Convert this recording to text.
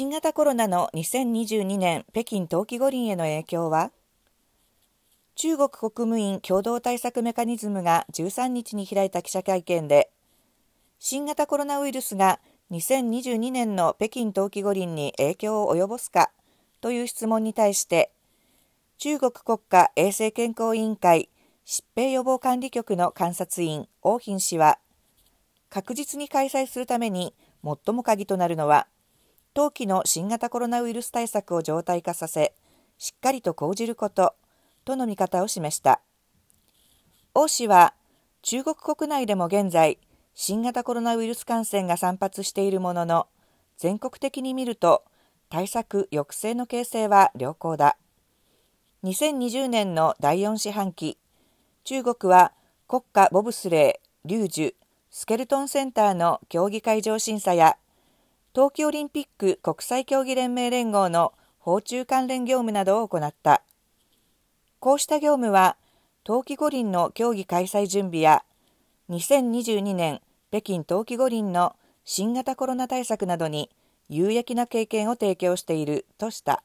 新型コロナの2022年北京冬季五輪への影響は？中国国務院共同対策メカニズムが13日に開いた記者会見で新型コロナウイルスが2022年の北京冬季五輪に影響を及ぼすか？という質問に対して中国国家衛生健康委員会疾病予防管理局の監察員王賓氏は確実に開催するために最も鍵となるのは冬季の新型コロナウイルス対策を常態化させしっかりと講じることとの見方を示した。王氏は中国国内でも現在新型コロナウイルス感染が散発しているものの全国的に見ると対策抑制の形勢は良好だ。2020年の第4四半期中国は国家ボブスレー、リュージュ、スケルトンセンターの競技会場審査や冬季オリンピック国際競技連盟連合の訪中関連業務などを行った。こうした業務は冬季五輪の競技開催準備や2022年北京冬季五輪の新型コロナ対策などに有益な経験を提供しているとした。